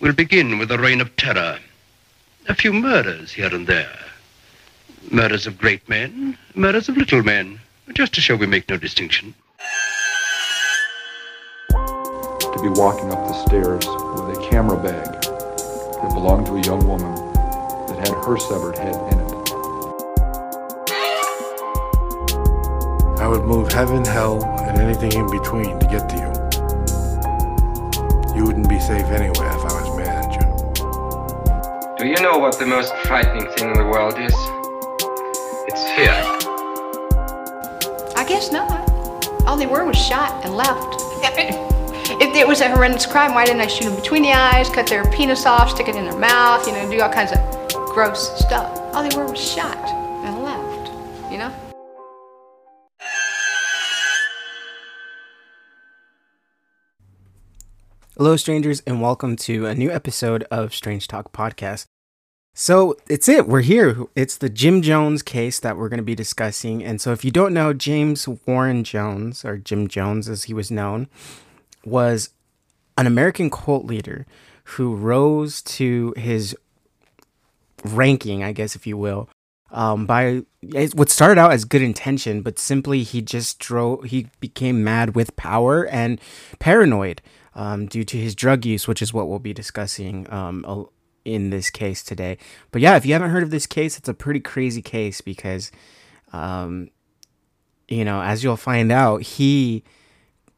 We'll begin with a reign of terror. A few murders here and there. Murders of great men, murders of little men, just to show we make no distinction. To be walking up the stairs with a camera bag that belonged to a young woman that had her severed head in it. I would move heaven, hell, and anything in between to get to you. You wouldn't be safe anywhere if I was manager. Do you know what the most frightening thing in the world is? It's fear. I guess not. All they were was shot and left. if it was a horrendous crime, why didn't I shoot them between the eyes, cut their penis off, stick it in their mouth, you know, do all kinds of gross stuff? All they were was shot Hello, strangers, and welcome to a new episode of Strange Talk Podcast. So, it's it. We're here. It's the Jim Jones case that we're going to be discussing. And so, if you don't know, James Warren Jones, or Jim Jones as he was known, was an American cult leader who rose to his ranking, I guess, if you will, um, by what started out as good intention, but simply he just drove, he became mad with power and paranoid um, due to his drug use, which is what we'll be discussing um, in this case today. But yeah, if you haven't heard of this case, it's a pretty crazy case because, um, you know, as you'll find out, he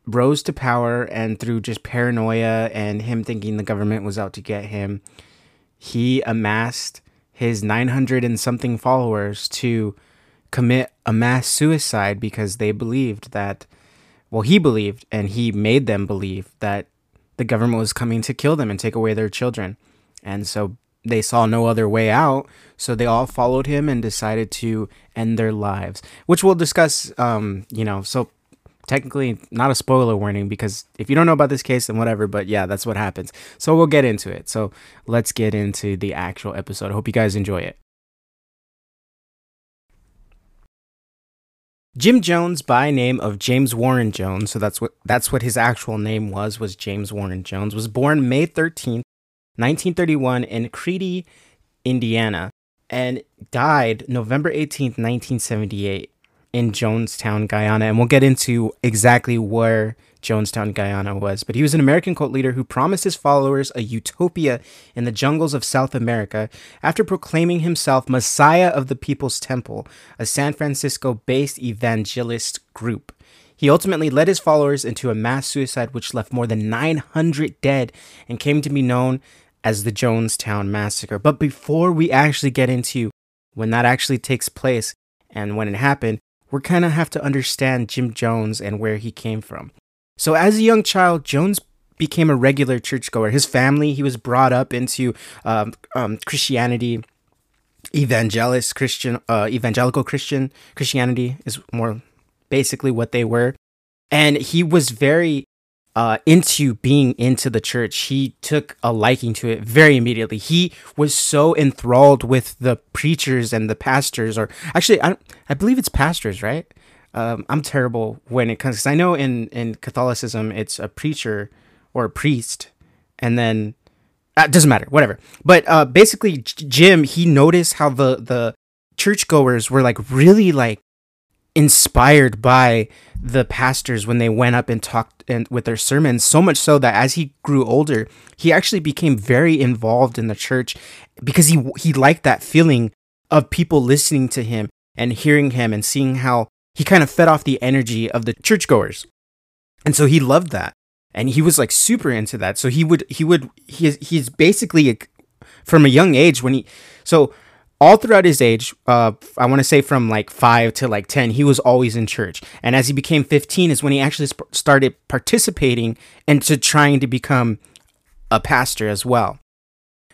rose to power and through just paranoia and him thinking the government was out to get him, he amassed his 900 and something followers to commit a mass suicide because they believed that well he believed and he made them believe that the government was coming to kill them and take away their children. And so they saw no other way out. So they all followed him and decided to end their lives which we'll discuss um you know so technically not a spoiler warning because if you don't know about this case then whatever but yeah that's what happens. So we'll get into it. So let's get into the actual episode. I hope you guys enjoy it Jim Jones by name of James Warren Jones, so that's what that's what his actual name was was James Warren Jones was born May 13th, 1931 in Creedy, Indiana and died November 18th, 1978 in Jonestown, Guyana, and we'll get into exactly where Jonestown, Guyana was. But he was an American cult leader who promised his followers a utopia in the jungles of South America after proclaiming himself Messiah of the People's Temple, a San Francisco based evangelist group. He ultimately led his followers into a mass suicide which left more than 900 dead and came to be known as the Jonestown Massacre. But before we actually get into when that actually takes place and when it happened, we kind of have to understand Jim Jones and where he came from. So, as a young child, Jones became a regular churchgoer. His family, he was brought up into um, um, Christianity, evangelist Christian, uh, evangelical Christian Christianity is more basically what they were, and he was very uh, into being into the church. He took a liking to it very immediately. He was so enthralled with the preachers and the pastors, or actually, I, I believe it's pastors, right? Um, I'm terrible when it comes. Cause I know in in Catholicism it's a preacher or a priest, and then uh, doesn't matter, whatever. But uh, basically, Jim he noticed how the the churchgoers were like really like inspired by the pastors when they went up and talked and with their sermons so much so that as he grew older he actually became very involved in the church because he he liked that feeling of people listening to him and hearing him and seeing how he kind of fed off the energy of the churchgoers. And so he loved that. And he was like super into that. So he would he would he's he's basically from a young age when he so all throughout his age, uh, I want to say from like five to like 10, he was always in church. And as he became 15 is when he actually sp- started participating into trying to become a pastor as well.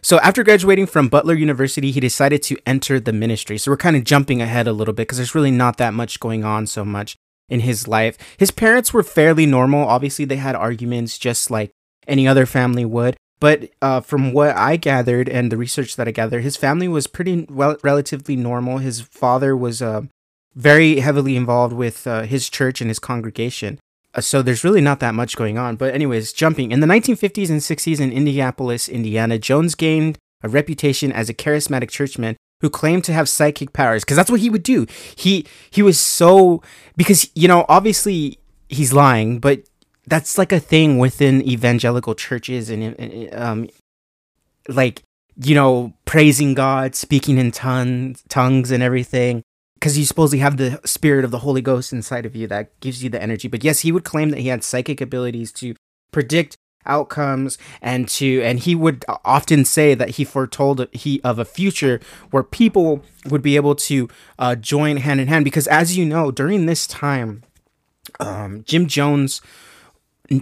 So after graduating from Butler University, he decided to enter the ministry. So we're kind of jumping ahead a little bit because there's really not that much going on so much in his life. His parents were fairly normal. Obviously, they had arguments just like any other family would. But uh, from what I gathered and the research that I gathered, his family was pretty well, relatively normal. His father was uh, very heavily involved with uh, his church and his congregation. Uh, So there's really not that much going on. But anyways, jumping in the 1950s and 60s in Indianapolis, Indiana, Jones gained a reputation as a charismatic churchman who claimed to have psychic powers because that's what he would do. He he was so because you know obviously he's lying, but that's like a thing within evangelical churches and uh, um like you know praising God, speaking in tongues, tongues and everything because you supposedly have the spirit of the Holy Ghost inside of you that gives you the energy. But yes, he would claim that he had psychic abilities to predict outcomes and to and he would often say that he foretold he of a future where people would be able to uh, join hand in hand because as you know during this time um, Jim Jones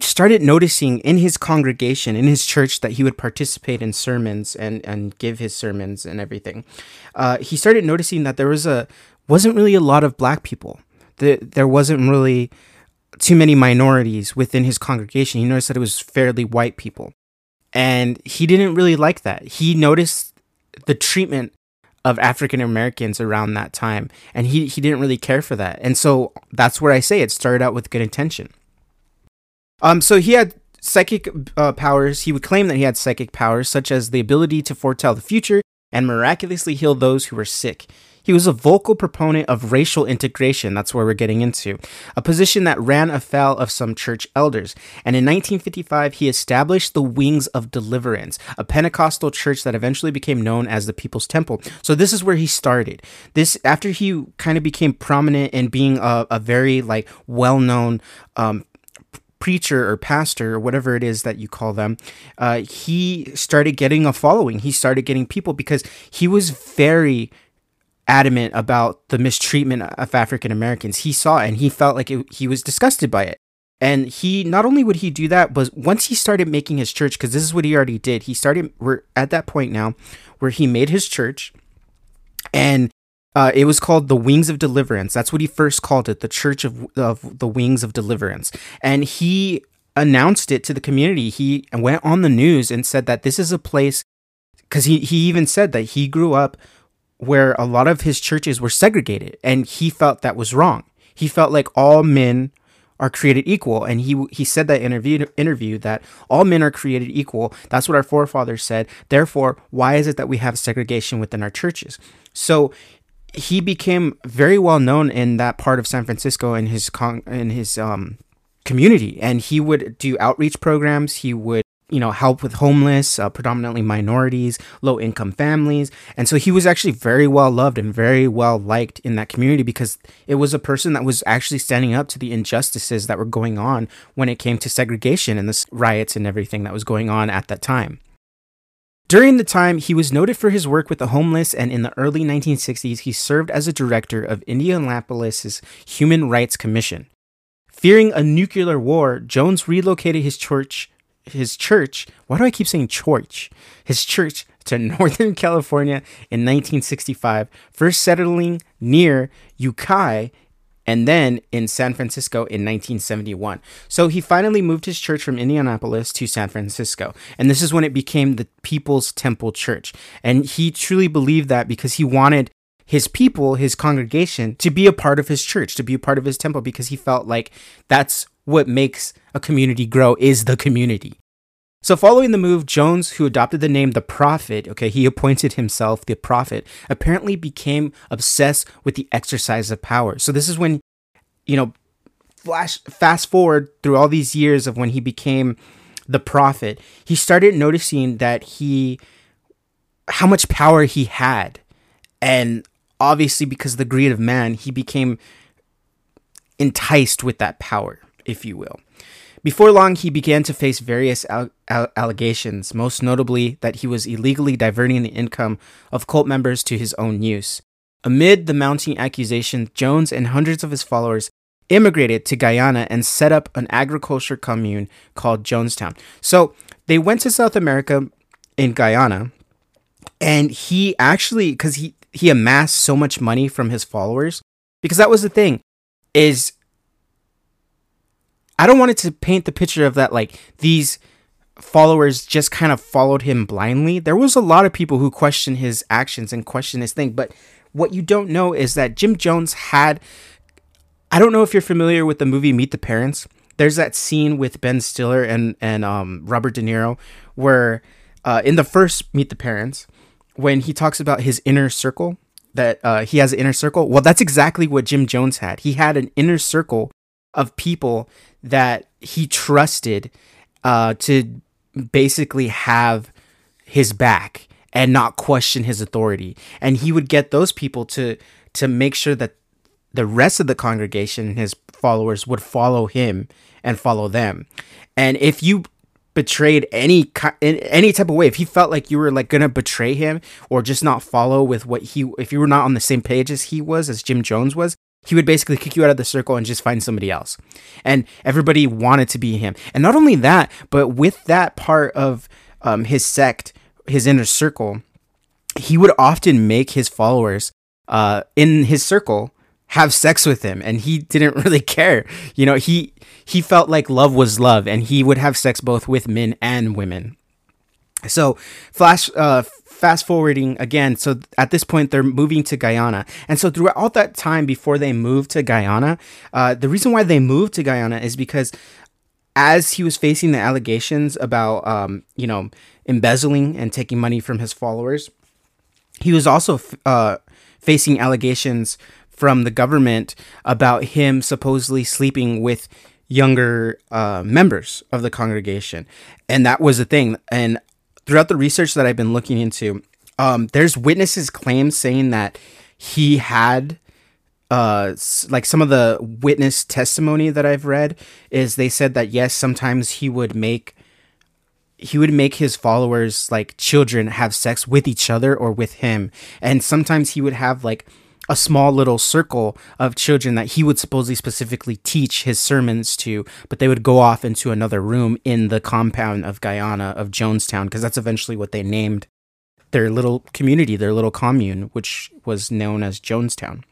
started noticing in his congregation in his church that he would participate in sermons and and give his sermons and everything. Uh, he started noticing that there was a wasn't really a lot of black people. The, there wasn't really too many minorities within his congregation. He noticed that it was fairly white people. And he didn't really like that. He noticed the treatment of African Americans around that time and he he didn't really care for that. And so that's where I say it started out with good intention um, so he had psychic uh, powers. He would claim that he had psychic powers, such as the ability to foretell the future and miraculously heal those who were sick. He was a vocal proponent of racial integration. That's where we're getting into. A position that ran afoul of some church elders. And in 1955, he established the Wings of Deliverance, a Pentecostal church that eventually became known as the People's Temple. So this is where he started. This after he kind of became prominent in being a, a very like well-known um, preacher or pastor or whatever it is that you call them, uh, he started getting a following. He started getting people because he was very adamant about the mistreatment of African Americans. He saw and he felt like it, he was disgusted by it. And he not only would he do that, but once he started making his church, because this is what he already did, he started. We're at that point now where he made his church, and uh, it was called the Wings of Deliverance. That's what he first called it, the Church of, of the Wings of Deliverance. And he announced it to the community. He went on the news and said that this is a place, because he, he even said that he grew up where a lot of his churches were segregated, and he felt that was wrong. He felt like all men are created equal and he he said that interview interview that all men are created equal that's what our forefathers said therefore why is it that we have segregation within our churches so he became very well known in that part of San Francisco in his con- in his um community. And he would do outreach programs. He would you know help with homeless uh, predominantly minorities low income families. And so he was actually very well loved and very well liked in that community because it was a person that was actually standing up to the injustices that were going on when it came to segregation and the riots and everything that was going on at that time during the time, he was noted for his work with the homeless, and in the early 1960s, he served as a director of Indianapolis's Human Rights Commission. Fearing a nuclear war, Jones relocated his church, his church. Why do I keep saying church? His church to Northern California in 1965, first settling near Ukiah and then in San Francisco in 1971. So he finally moved his church from Indianapolis to San Francisco. And this is when it became the People's Temple Church. And he truly believed that because he wanted his people, his congregation, to be a part of his church, to be a part of his temple, because he felt like that's what makes a community grow is the community. So, following the move, Jones, who adopted the name the Prophet, okay, he appointed himself the Prophet, apparently became obsessed with the exercise of power. So, this is when, you know, flash fast forward through all these years of when he became the Prophet, he started noticing that he, how much power he had. And obviously, because of the greed of man, he became enticed with that power, if you will. Before long, he began to face various al- al- allegations, most notably that he was illegally diverting the income of cult members to his own use. Amid the mounting accusations, Jones and hundreds of his followers immigrated to Guyana and set up an agriculture commune called Jonestown. So they went to South America in Guyana, and he actually, because he he amassed so much money from his followers, because that was the thing, is I don't want it to paint the picture of that like these followers just kind of followed him blindly. There was a lot of people who questioned his actions and questioned his thing, but what you don't know is that Jim Jones had I don't know if you're familiar with the movie Meet the Parents, there's that scene with Ben Stiller and and um, Robert De Niro where uh, in the first Meet the Parents when he talks about his inner circle that uh, he has an inner circle. Well, that's exactly what Jim Jones had. He had an inner circle of people that he trusted uh, to basically have his back and not question his authority. And he would get those people to to make sure that the rest of the congregation and his followers would follow him and follow them. And if you betrayed any in any type of way if he felt like you were like gonna betray him or just not follow with what he if you were not on the same page as he was as jim jones was he would basically kick you out of the circle and just find somebody else. And everybody wanted to be him. And not only that but with that part of um, his sect his inner circle he would often make his followers uh, in his circle have sex with him. And he didn't really care. You know he he felt like love was love and he would have sex both with men and women. So, flash uh, fast forwarding again. So at this point, they're moving to Guyana, and so throughout all that time before they moved to Guyana, uh, the reason why they moved to Guyana is because as he was facing the allegations about, um, you know, embezzling and taking money from his followers, he was also uh, facing allegations from the government about him supposedly sleeping with younger uh, members of the congregation. And that was the thing. And throughout the research that I've been looking into, um, there's witnesses' claims saying that he had uh like some of the witness testimony that I've read is they said that yes sometimes he would make he would make his followers like children have sex with each other or with him. And sometimes he would have like a small little circle of children that he would supposedly specifically teach his sermons to, but they would go off into another room in the compound of Guyana, of Jonestown, because that's eventually what they named their little community, their little commune, which was known as Jonestown.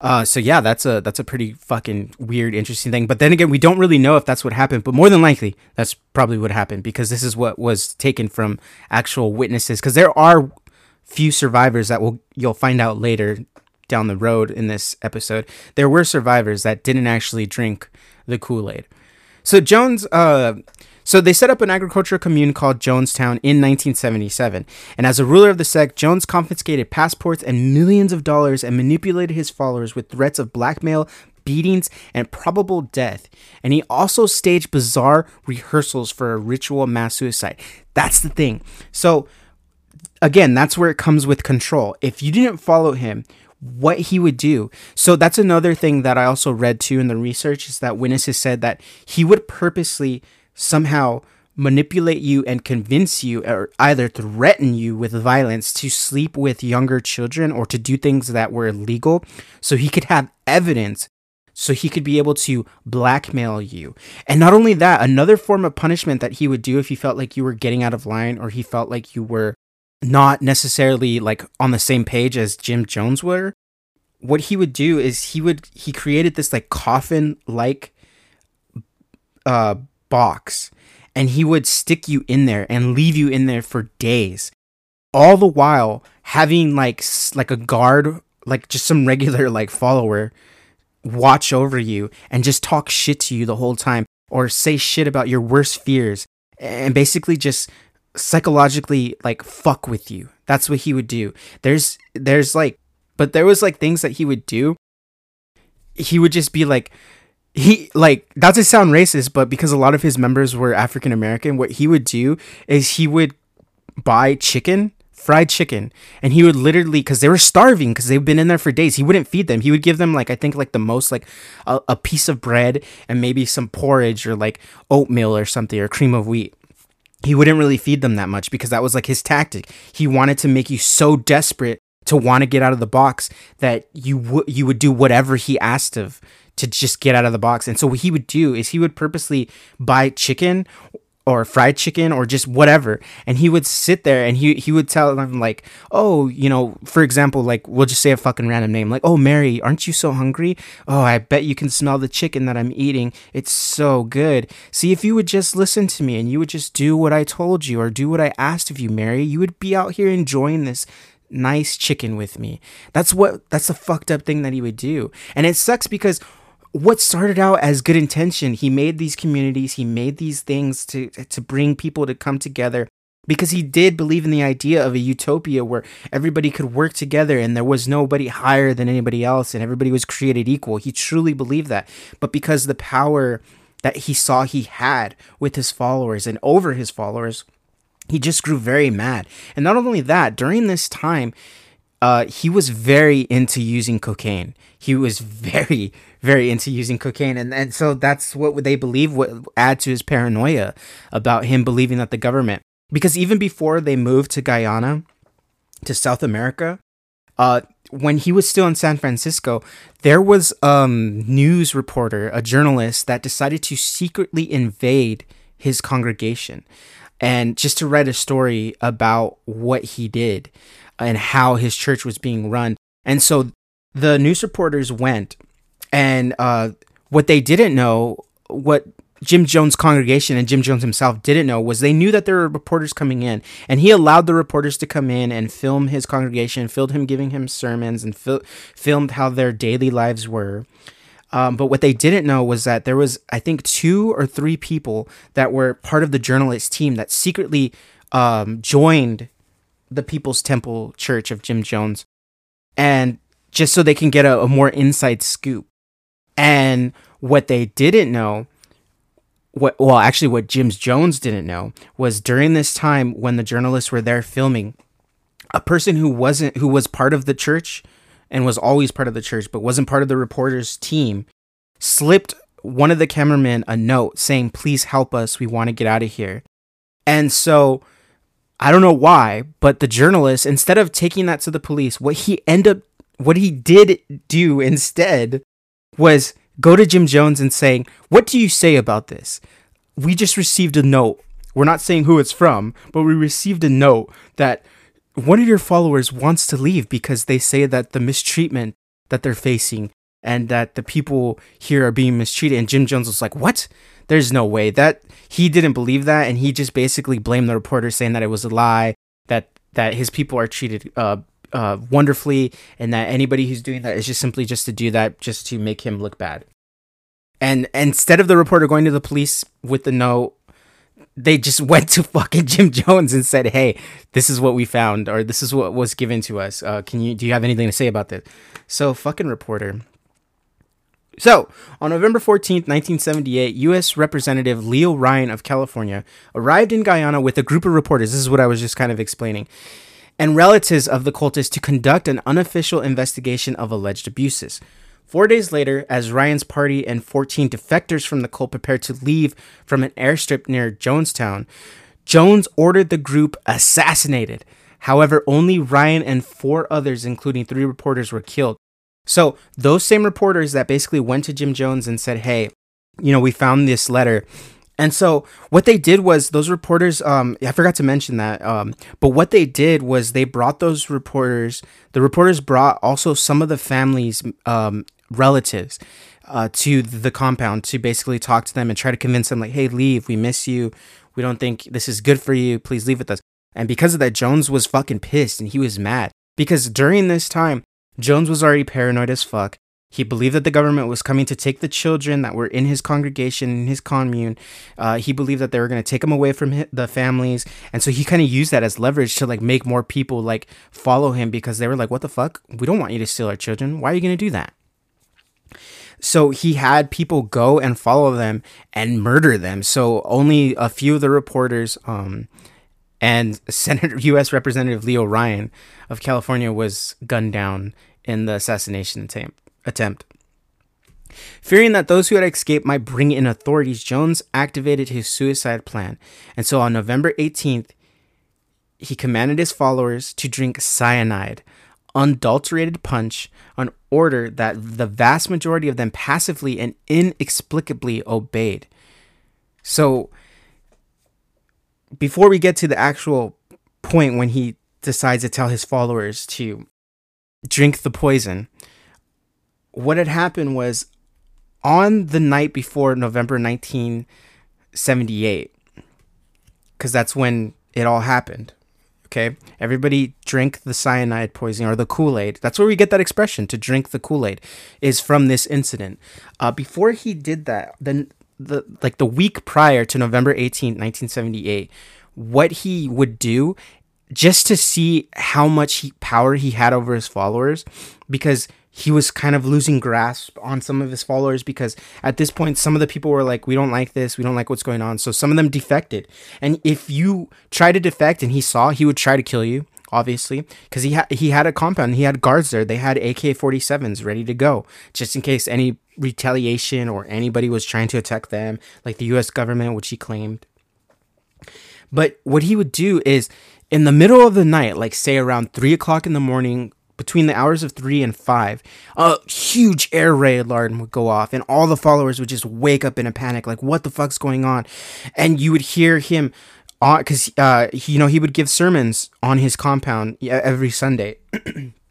Uh, so yeah, that's a that's a pretty fucking weird, interesting thing. But then again, we don't really know if that's what happened. But more than likely, that's probably what happened because this is what was taken from actual witnesses. Because there are few survivors that will you'll find out later down the road in this episode, there were survivors that didn't actually drink the Kool Aid. So Jones, uh, so they set up an agricultural commune called Jonestown in 1977. And as a ruler of the sect, Jones confiscated passports and millions of dollars and manipulated his followers with threats of blackmail, beatings, and probable death. And he also staged bizarre rehearsals for a ritual mass suicide. That's the thing. So again, that's where it comes with control. If you didn't follow him, what he would do. So that's another thing that I also read too in the research is that witnesses said that he would purposely somehow manipulate you and convince you or either threaten you with violence to sleep with younger children or to do things that were illegal so he could have evidence so he could be able to blackmail you. And not only that, another form of punishment that he would do if he felt like you were getting out of line or he felt like you were not necessarily like on the same page as Jim Jones were, what he would do is he would he created this like coffin like uh box and he would stick you in there and leave you in there for days all the while having like like a guard like just some regular like follower watch over you and just talk shit to you the whole time or say shit about your worst fears and basically just psychologically like fuck with you. That's what he would do. There's there's like but there was like things that he would do. He would just be like he like not to sound racist, but because a lot of his members were African American, what he would do is he would buy chicken, fried chicken, and he would literally because they were starving because they've been in there for days. He wouldn't feed them. He would give them like I think like the most like a, a piece of bread and maybe some porridge or like oatmeal or something or cream of wheat he wouldn't really feed them that much because that was like his tactic. He wanted to make you so desperate to want to get out of the box that you would you would do whatever he asked of to just get out of the box. And so what he would do is he would purposely buy chicken or fried chicken or just whatever. And he would sit there and he he would tell them like oh you know for example like we'll just say a fucking random name like oh mary aren't you so hungry? Oh i bet you can smell the chicken that i'm eating. It's so good see if you would just listen to me and you would just do what i told you or do what i asked of you mary you would be out here enjoying this nice chicken with me. That's what that's the fucked up thing that he would do. And it sucks because what started out as good intention, he made these communities, he made these things to to bring people to come together because he did believe in the idea of a utopia where everybody could work together and there was nobody higher than anybody else and everybody was created equal. He truly believed that. But because the power that he saw he had with his followers and over his followers, he just grew very mad. And not only that, during this time, uh, he was very into using cocaine. He was very, very into using cocaine, and and so that's what they believe would add to his paranoia about him believing that the government. Because even before they moved to Guyana, to South America, uh, when he was still in San Francisco, there was a um, news reporter, a journalist, that decided to secretly invade his congregation and just to write a story about what he did and how his church was being run. And so the news reporters went, and uh, what they didn't know, what Jim Jones' congregation and Jim Jones himself didn't know was they knew that there were reporters coming in, and he allowed the reporters to come in and film his congregation, filmed him giving him sermons, and fil- filmed how their daily lives were. Um, but what they didn't know was that there was, I think, two or three people that were part of the journalist team that secretly um, joined the People's Temple Church of Jim Jones, and just so they can get a, a more inside scoop. And what they didn't know what well actually what Jim's Jones didn't know was during this time when the journalists were there filming a person who wasn't who was part of the church and was always part of the church but wasn't part of the reporters team slipped one of the cameramen a note saying please help us. We want to get out of here. And so i don't know why but the journalist instead of taking that to the police what he ended up what he did do instead was go to jim jones and saying what do you say about this we just received a note we're not saying who it's from but we received a note that one of your followers wants to leave because they say that the mistreatment that they're facing and that the people here are being mistreated. And Jim Jones was like, What? There's no way. That he didn't believe that, and he just basically blamed the reporter saying that it was a lie, that that his people are treated uh, uh, wonderfully, and that anybody who's doing that is just simply just to do that just to make him look bad. And, instead of the reporter going to the police with the note they just went to fucking Jim Jones and said, "Hey, this is what we found, or this is what was given to us. Uh, can you do you have anything to say about this?" So fucking reporter. So, on November 14th, 1978, U.S. Representative Leo Ryan of California arrived in Guyana with a group of reporters. This is what I was just kind of explaining. And relatives of the cultists to conduct an unofficial investigation of alleged abuses. Four days later, as Ryan's party and 14 defectors from the cult prepared to leave from an airstrip near Jonestown, Jones ordered the group assassinated. However, only Ryan and four others, including three reporters, were killed. So, those same reporters that basically went to Jim Jones and said, Hey, you know, we found this letter. And so what they did was those reporters, um, I forgot to mention that, um, but what they did was they brought those reporters, the reporters brought also some of the families, um, relatives uh, to the compound to basically talk to them and try to convince them like hey leave we miss you. We don't think this is good for you. Please leave with us. And because of that jones was fucking pissed and he was mad because during this time jones was already paranoid as fuck he believed that the government was coming to take the children that were in his congregation, in his commune. Uh, he believed that they were going to take them away from the families, and so he kind of used that as leverage to like make more people like follow him because they were like, "What the fuck? We don't want you to steal our children. Why are you going to do that?" So he had people go and follow them and murder them. So only a few of the reporters um, and Senator U.S. Representative Leo Ryan of California was gunned down in the assassination attempt. Attempt. Fearing that those who had escaped might bring in authorities, Jones activated his suicide plan. And so on November 18th, he commanded his followers to drink cyanide, unadulterated punch an order that the vast majority of them passively and inexplicably obeyed. So, before we get to the actual point when he decides to tell his followers to drink the poison, what had happened was on the night before November 1978, because that's when it all happened. Okay, everybody drink the cyanide poison or the Kool Aid. That's where we get that expression to drink the Kool Aid, is from this incident. Uh, before he did that, then the like the week prior to November 18, 1978, what he would do just to see how much he, power he had over his followers, because he was kind of losing grasp on some of his followers because at this point some of the people were like we don't like this. We don't like what's going on. So some of them defected. And if you try to defect and he saw he would try to kill you obviously because he had he had a compound. He had guards there. They had AK-47s ready to go just in case any retaliation or anybody was trying to attack them like the US government which he claimed. But what he would do is in the middle of the night like say around three o'clock in the morning between the hours of three and five, a huge air raid alarm would go off, and all the followers would just wake up in a panic, like, what the fuck's going on? And you would hear him, because, uh, uh, you know, he would give sermons on his compound every Sunday.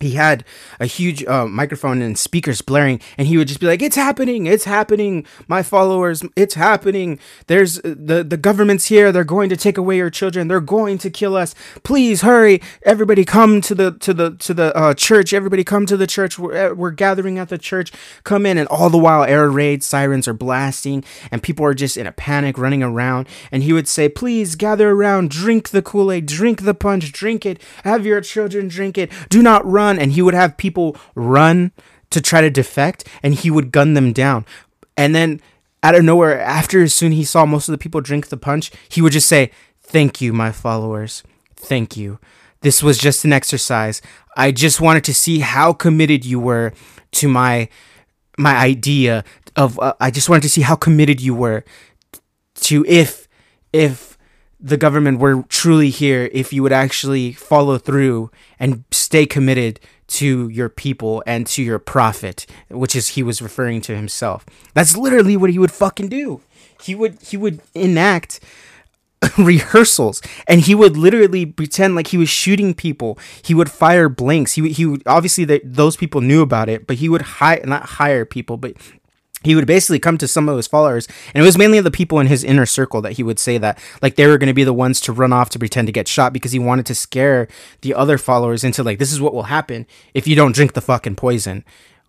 he had a huge uh, microphone and speakers blaring and he would just be like it's happening it's happening my followers it's happening. There's uh, the the government's here they're going to take away your children they're going to kill us. Please hurry everybody come to the to the to the uh, church everybody come to the church. We're, uh, we're gathering at the church. Come in and all the while air raid sirens are blasting and people are just in a panic running around. And he would say please gather around drink the kool-aid drink the punch drink it have your children drink it. Do not run run and he would have people run to try to defect and he would gun them down. And then out of nowhere, after as soon he saw most of the people drink the punch, he would just say, Thank you, my followers. Thank you. This was just an exercise. I just wanted to see how committed you were to my my idea of uh, I just wanted to see how committed you were to if if the government were truly here if you would actually follow through and stay committed to your people and to your prophet which is he was referring to himself. That's literally what he would fucking do. He would he would enact rehearsals and he would literally pretend like he was shooting people. He would fire blanks. He, he would obviously the, those people knew about it but he would hire not hire people but he would basically come to some of his followers and it was mainly the people in his inner circle that he would say that like they were going to be the ones to run off to pretend to get shot because he wanted to scare the other followers into like this is what will happen if you don't drink the fucking poison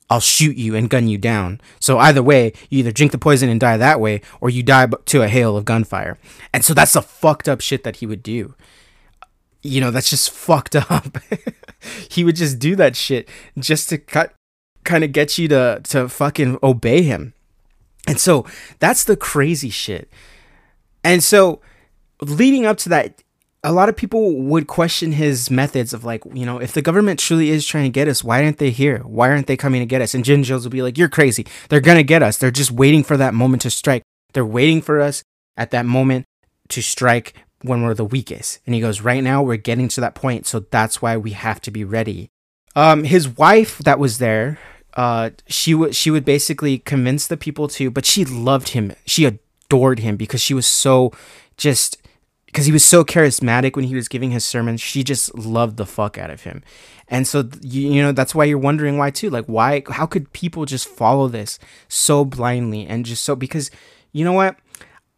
I'll shoot you and gun you down. So either way, you either drink the poison and die that way, or you die to a hail of gunfire. And so that's the fucked up shit that he would do. You know, that's just fucked up. he would just do that shit just to cut kind of gets you to to fucking obey him. And so that's the crazy shit. And so leading up to that, a lot of people would question his methods of like, you know, if the government truly is trying to get us, why aren't they here? Why aren't they coming to get us? And Jim Jones will be like, You're crazy. They're gonna get us. They're just waiting for that moment to strike. They're waiting for us at that moment to strike when we're the weakest. And he goes, Right now we're getting to that point, so that's why we have to be ready. Um, his wife that was there, uh, she would she would basically convince the people to, but she loved him. She adored him because she was so just because he was so charismatic when he was giving his sermons. She just loved the fuck out of him, and so you, you know that's why you're wondering why too. Like why? How could people just follow this so blindly and just so because you know what?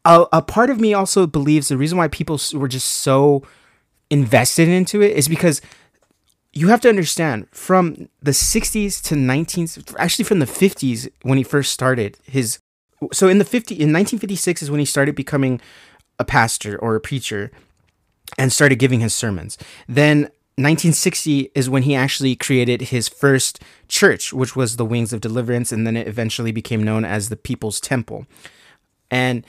A, a part of me also believes the reason why people were just so invested into it is because you have to understand from the 60s to 19th actually from the 50s when he first started his so in the 50 in 1956 is when he started becoming a pastor or a preacher and started giving his sermons. Then 1960 is when he actually created his first church which was the wings of deliverance and then it eventually became known as the people's temple. And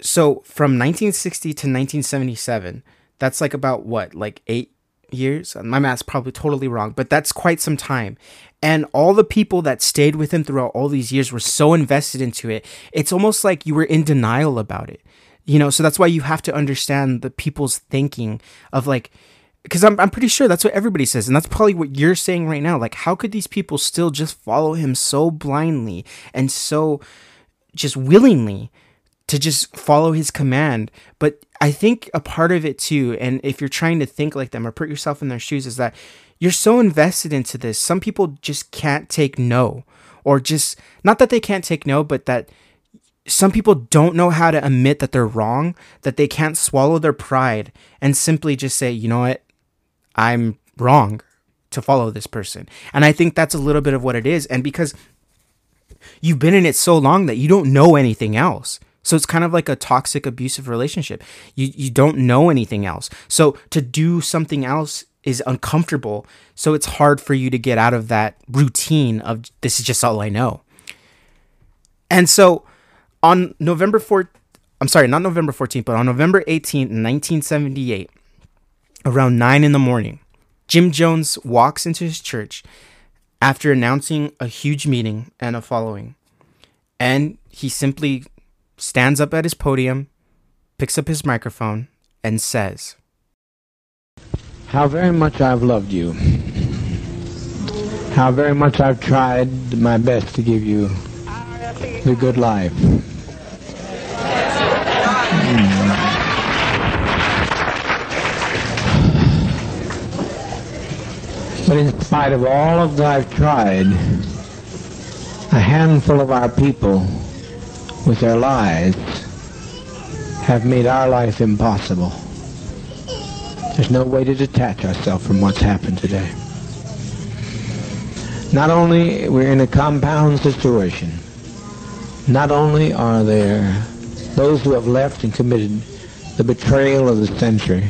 so from 1960 to 1977 that's like about what like 8 years. My math's probably totally wrong, but that's quite some time. And all the people that stayed with him throughout all these years were so invested into it. It's almost like you were in denial about it. You know, so that's why you have to understand the people's thinking of like, because I'm, I'm pretty sure that's what everybody says. And that's probably what you're saying right now. Like, how could these people still just follow him so blindly and so just willingly? to just follow his command. But I think a part of it too, and if you're trying to think like them or put yourself in their shoes, is that you're so invested into this. Some people just can't take no, or just not that they can't take no, but that some people don't know how to admit that they're wrong, that they can't swallow their pride and simply just say, you know what, I'm wrong to follow this person. And I think that's a little bit of what it is. And because you've been in it so long that you don't know anything else. So it's kind of like a toxic abusive relationship. You you don't know anything else. So to do something else is uncomfortable. So it's hard for you to get out of that routine of this is just all I know. And so on November 4th, I'm sorry, not November 14th, but on November 18th, 1978, around 9 in the morning, Jim Jones walks into his church after announcing a huge meeting and a following. And he simply stands up at his podium, picks up his microphone, and says, How very much I've loved you. How very much I've tried my best to give you the good life. Hmm. But in spite of all of that I've tried, a handful of our people with their lies have made our life impossible. There's no way to detach ourselves from what's happened today. Not only we're in a compound situation, not only are there those who have left and committed the betrayal of the century,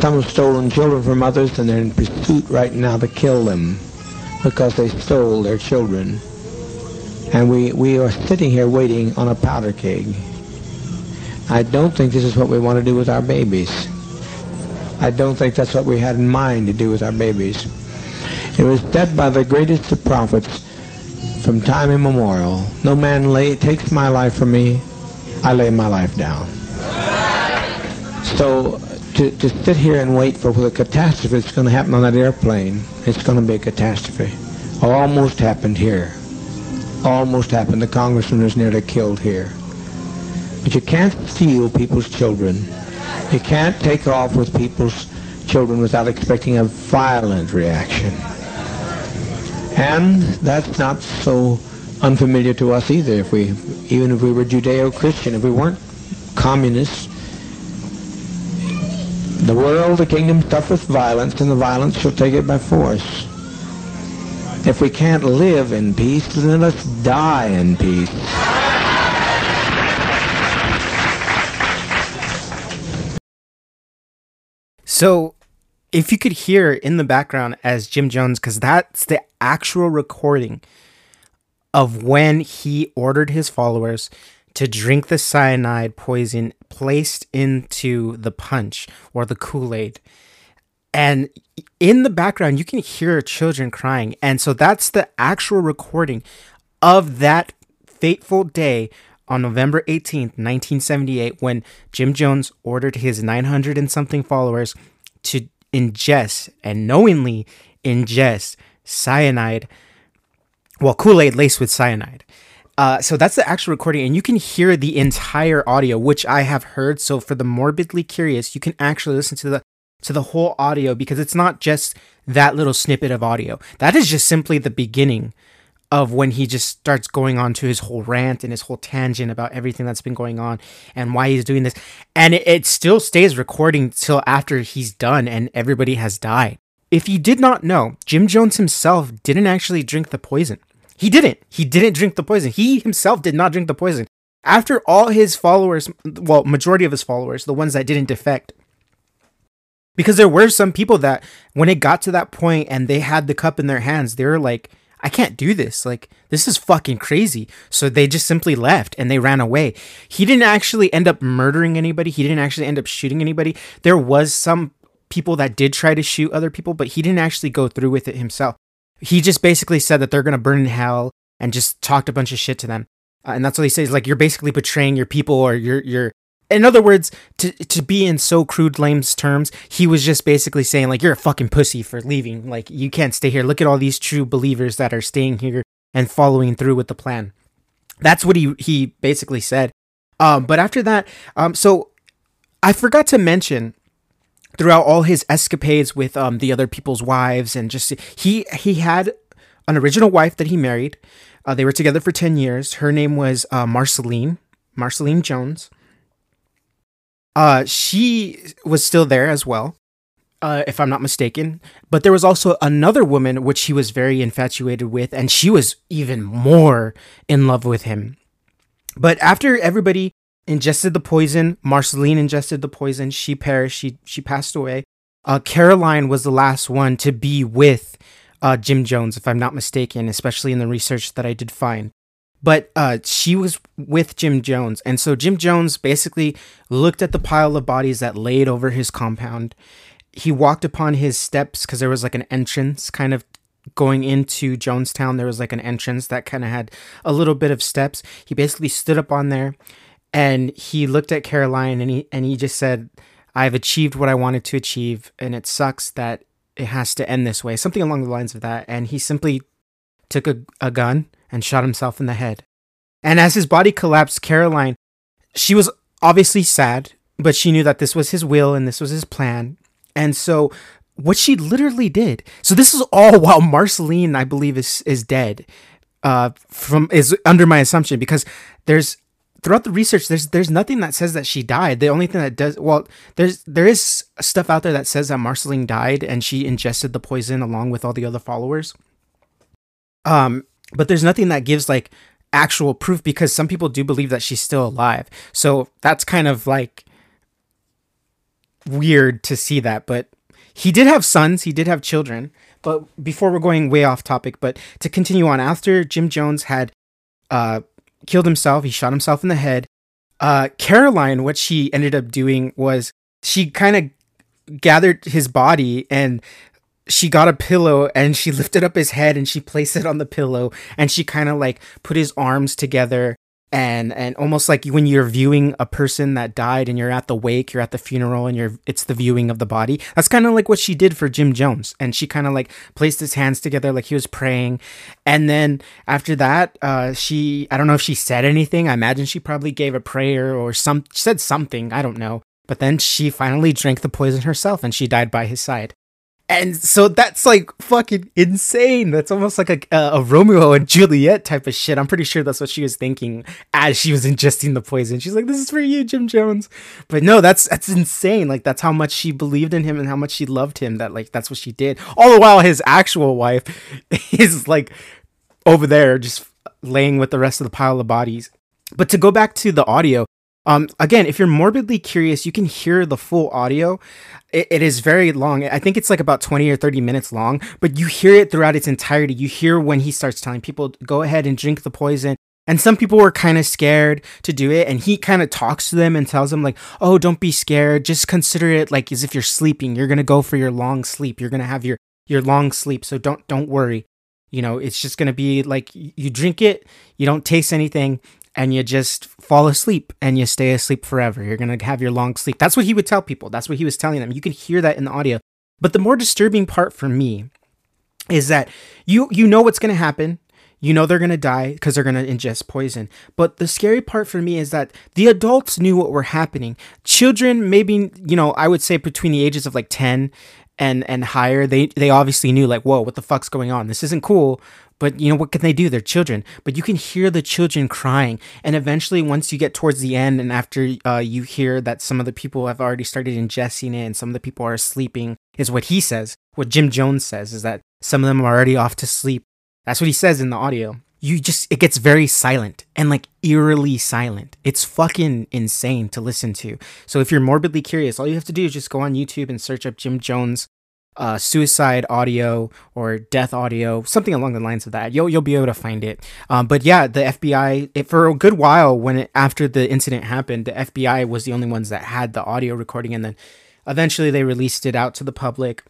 some have stolen children from others and they're in pursuit right now to kill them because they stole their children. And we, we are sitting here waiting on a powder keg. I don't think this is what we want to do with our babies. I don't think that's what we had in mind to do with our babies. It was said by the greatest of prophets from time immemorial, no man lay, takes my life from me, I lay my life down. So to, to sit here and wait for the catastrophe that's going to happen on that airplane, it's going to be a catastrophe. Almost happened here. Almost happened. The congressman was nearly killed here. But you can't steal people's children. You can't take off with people's children without expecting a violent reaction. And that's not so unfamiliar to us either. If we, even if we were Judeo-Christian, if we weren't communists, the world, the kingdom suffereth violence, and the violence shall take it by force. If we can't live in peace, then let's die in peace. So, if you could hear in the background as Jim Jones, because that's the actual recording of when he ordered his followers to drink the cyanide poison placed into the punch or the Kool Aid. And in the background, you can hear children crying. And so that's the actual recording of that fateful day on November 18th, 1978, when Jim Jones ordered his 900 and something followers to ingest and knowingly ingest cyanide, well, Kool Aid laced with cyanide. Uh, so that's the actual recording, and you can hear the entire audio, which I have heard. So for the morbidly curious, you can actually listen to the to the whole audio because it's not just that little snippet of audio. That is just simply the beginning of when he just starts going on to his whole rant and his whole tangent about everything that's been going on and why he's doing this. And it, it still stays recording till after he's done and everybody has died. If you did not know, Jim Jones himself didn't actually drink the poison. He didn't. He didn't drink the poison. He himself did not drink the poison. After all his followers, well, majority of his followers, the ones that didn't defect, because there were some people that when it got to that point and they had the cup in their hands, they were like, I can't do this. Like, this is fucking crazy. So they just simply left and they ran away. He didn't actually end up murdering anybody. He didn't actually end up shooting anybody. There was some people that did try to shoot other people, but he didn't actually go through with it himself. He just basically said that they're going to burn in hell and just talked a bunch of shit to them. Uh, and that's what he says. Like, you're basically betraying your people or you're, you're, in other words, to to be in so crude lame's terms, he was just basically saying like you're a fucking pussy for leaving. Like you can't stay here. Look at all these true believers that are staying here and following through with the plan. That's what he he basically said. Um, but after that, um, so I forgot to mention throughout all his escapades with um the other people's wives and just he he had an original wife that he married Uh, they were together for 10 years. Her name was uh, Marceline, Marceline Jones. Uh, she was still there as well, uh, if I'm not mistaken. But there was also another woman which he was very infatuated with, and she was even more in love with him. But after everybody ingested the poison, Marceline ingested the poison, she perished, she, she passed away. Uh, Caroline was the last one to be with uh, Jim Jones, if I'm not mistaken, especially in the research that I did find. But uh, she was with Jim Jones. And so Jim Jones basically looked at the pile of bodies that laid over his compound. He walked upon his steps because there was like an entrance kind of going into Jonestown. There was like an entrance that kind of had a little bit of steps. He basically stood up on there and he looked at Caroline and he and he just said, I've achieved what I wanted to achieve, and it sucks that it has to end this way. Something along the lines of that. And he simply took a, a gun and shot himself in the head. And as his body collapsed, Caroline, she was obviously sad, but she knew that this was his will and this was his plan. And so what she literally did. So this is all while Marceline, I believe, is is dead. Uh, from is under my assumption because there's throughout the research there's there's nothing that says that she died the only thing that does well there's there is stuff out there that says that marceline died and she ingested the poison along with all the other followers um but there's nothing that gives like actual proof because some people do believe that she's still alive so that's kind of like weird to see that but he did have sons he did have children but before we're going way off topic but to continue on after jim jones had uh killed himself. He shot himself in the head. Uh, Caroline, what she ended up doing was she kind of gathered his body and she got a pillow and she lifted up his head and she placed it on the pillow and she kind of like put his arms together and and almost like when you're viewing a person that died and you're at the wake you're at the funeral and you're it's the viewing of the body that's kind of like what she did for jim jones. And she kind of like placed his hands together like he was praying. And then after that uh she i don't know if she said anything. I imagine she probably gave a prayer or some said something i don't know. But then she finally drank the poison herself and she died by his side and so that's like fucking insane. That's almost like a, a, Romeo and Juliet type of shit. I'm pretty sure that's what she was thinking as she was ingesting the poison. She's like, "This is for you, Jim Jones." But no, that's that's insane. Like that's how much she believed in him and how much she loved him. That like that's what she did. All the while, his actual wife is like over there just laying with the rest of the pile of bodies. But to go back to the audio, um, again, if you're morbidly curious, you can hear the full audio. It, it is very long. I think it's like about 20 or 30 minutes long, but you hear it throughout its entirety. You hear when he starts telling people, go ahead and drink the poison. And some people were kind of scared to do it. And he kind of talks to them and tells them, like, oh, don't be scared. Just consider it like as if you're sleeping. You're going to go for your long sleep. You're going to have your, your long sleep. So don't, don't worry. You know, it's just going to be like you drink it, you don't taste anything, and you just fall asleep and you stay asleep forever. You're going to have your long sleep. That's what he would tell people. That's what he was telling them. You can hear that in the audio. But the more disturbing part for me is that you you know what's going to happen. You know they're going to die because they're going to ingest poison. But the scary part for me is that the adults knew what were happening. Children maybe, you know, I would say between the ages of like 10 and and higher, they they obviously knew like, "Whoa, what the fuck's going on? This isn't cool." But you know what can they do? They're children. But you can hear the children crying, and eventually, once you get towards the end, and after uh, you hear that some of the people have already started ingesting it, and some of the people are sleeping, is what he says. What Jim Jones says is that some of them are already off to sleep. That's what he says in the audio. You just it gets very silent and like eerily silent. It's fucking insane to listen to. So if you're morbidly curious, all you have to do is just go on YouTube and search up Jim Jones uh, suicide audio or death audio, something along the lines of that. You'll you'll be able to find it. Um, but yeah, the FBI it, for a good while when it, after the incident happened, the FBI was the only ones that had the audio recording, and then eventually they released it out to the public.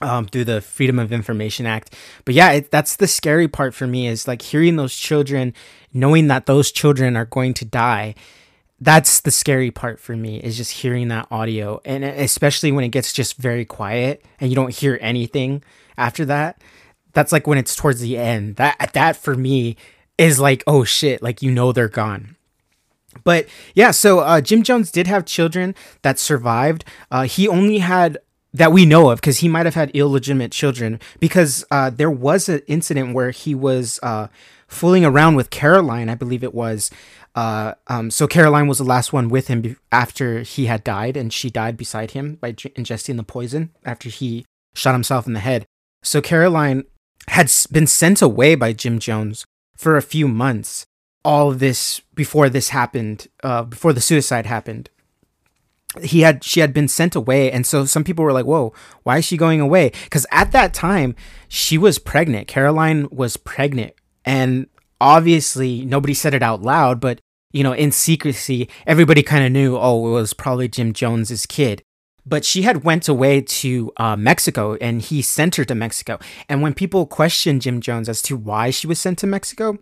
Um, through the Freedom of Information Act. But yeah, it, that's the scary part for me is like hearing those children, knowing that those children are going to die that's the scary part for me is just hearing that audio. And especially when it gets just very quiet and you don't hear anything after that that's like when it's towards the end. That that for me is like oh shit like you know they're gone. But yeah so uh, jim jones did have children that survived. Uh, he only had that we know of because he might have had illegitimate children because uh, there was an incident where he was uh, fooling around with Caroline, I believe it was. Uh, um, so Caroline was the last one with him be- after he had died, and she died beside him by j- ingesting the poison after he shot himself in the head. So Caroline had been sent away by Jim Jones for a few months. All this before this happened, uh, before the suicide happened he had she had been sent away and so some people were like whoa why is she going away? Because at that time she was pregnant. Caroline was pregnant and obviously nobody said it out loud but you know in secrecy everybody kind of knew oh it was probably jim jones's kid. But she had went away to uh, mexico and he sent her to mexico. And when people questioned jim jones as to why she was sent to mexico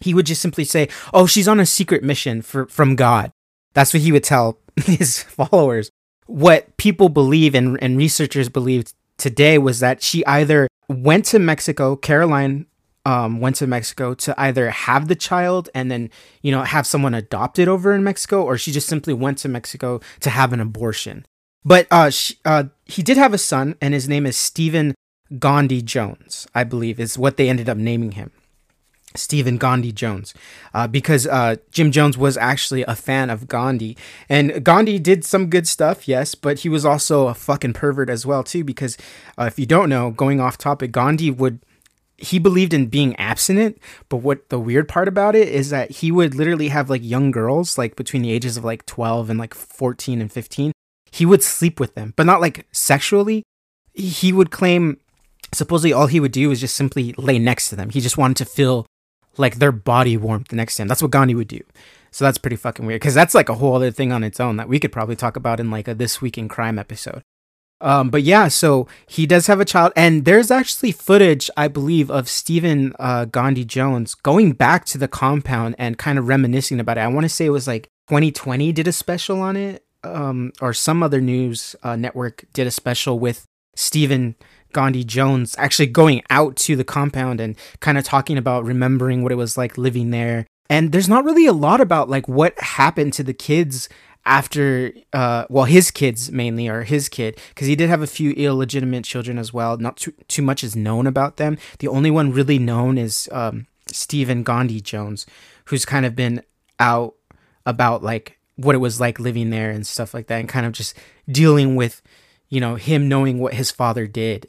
he would just simply say oh she's on a secret mission for, from god that's what he would tell his followers. What people believe and, and researchers believe today was that she either went to Mexico, Caroline um, went to Mexico to either have the child and then, you know, have someone adopted over in Mexico, or she just simply went to Mexico to have an abortion. But uh, she, uh, he did have a son, and his name is Stephen Gandhi Jones, I believe, is what they ended up naming him. Stephen Gandhi Jones, uh, because uh, Jim Jones was actually a fan of Gandhi, and Gandhi did some good stuff, yes, but he was also a fucking pervert as well too. Because uh, if you don't know, going off topic, Gandhi would he believed in being abstinent, but what the weird part about it is that he would literally have like young girls, like between the ages of like twelve and like fourteen and fifteen. He would sleep with them, but not like sexually. He would claim supposedly all he would do was just simply lay next to them. He just wanted to feel like their body warmth the next him. That's what Gandhi would do. So that's pretty fucking weird because that's like a whole other thing on its own that we could probably talk about in like a This Week in Crime episode. Um, but yeah, so he does have a child, and there's actually footage, I believe, of Stephen uh, Gandhi Jones going back to the compound and kind of reminiscing about it. I want to say it was like 20/20 did a special on it, um, or some other news uh, network did a special with Stephen Gandhi Jones actually going out to the compound and kind of talking about remembering what it was like living there. And there's not really a lot about like what happened to the kids after uh well his kids mainly or his kid because he did have a few illegitimate children as well not too, too much is known about them the only one really known is um stephen gandhi jones who's kind of been out about like what it was like living there and stuff like that and kind of just dealing with you know him knowing what his father did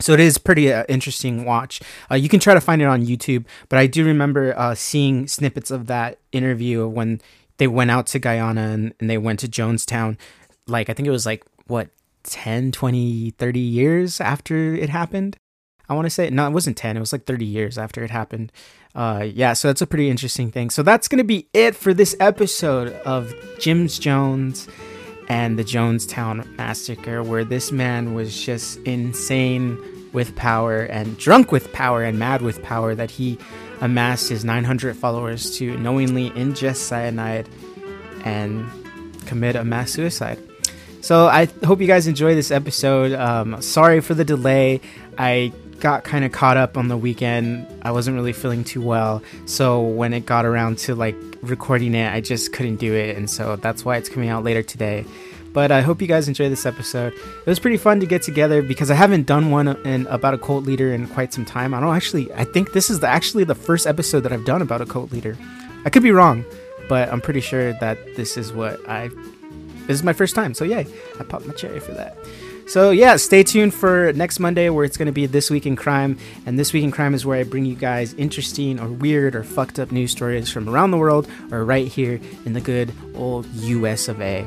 so it is pretty uh, interesting watch. Uh, you can try to find it on YouTube, but I do remember uh, seeing snippets of that interview when they went out to Guyana and, and they went to Jonestown. Like I think it was like what 10, 20, 30 years after it happened. I want to say no, it wasn't 10. It was like 30 years after it happened. Uh, yeah, so that's a pretty interesting thing. So that's gonna be it for this episode of Jim's Jones and the Jonestown massacre, where this man was just insane with power and drunk with power and mad with power that he amassed his 900 followers to knowingly ingest cyanide and commit a mass suicide. So I hope you guys enjoy this episode. Um, sorry for the delay. I got kind of caught up on the weekend. I wasn't really feeling too well. So when it got around to like recording it, I just couldn't do it. And so that's why it's coming out later today. But I hope you guys enjoy this episode. It was pretty fun to get together because I haven't done one in about a cult leader in quite some time. I don't actually. I think this is the, actually the first episode that I've done about a cult leader. I could be wrong, but I'm pretty sure that this is what I. This is my first time, so yay! I popped my cherry for that. So yeah, stay tuned for next Monday where it's going to be this week in crime, and this week in crime is where I bring you guys interesting or weird or fucked up news stories from around the world or right here in the good old U.S. of A.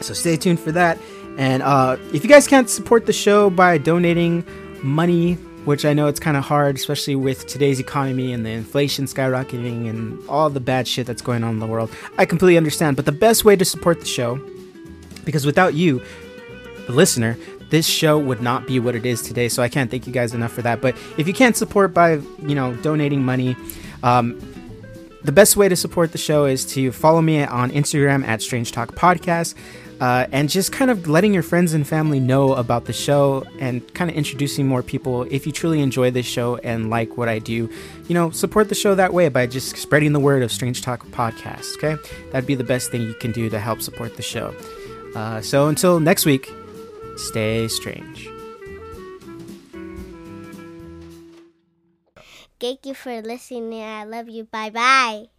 So stay tuned for that. And uh, if you guys can't support the show by donating money, which I know it's kind of hard, especially with today's economy and the inflation skyrocketing and all the bad shit that's going on in the world, I completely understand. But the best way to support the show, because without you, the listener, this show would not be what it is today. So I can't thank you guys enough for that. But if you can't support by, you know, donating money, um, the best way to support the show is to follow me on Instagram at Strange Talk Podcast. Uh, and just kind of letting your friends and family know about the show and kind of introducing more people. If you truly enjoy this show and like what I do, you know, support the show that way by just spreading the word of Strange Talk Podcast. Okay, that'd be the best thing you can do to help support the show. Uh, so until next week, stay strange. Thank you for listening. I love you. Bye bye.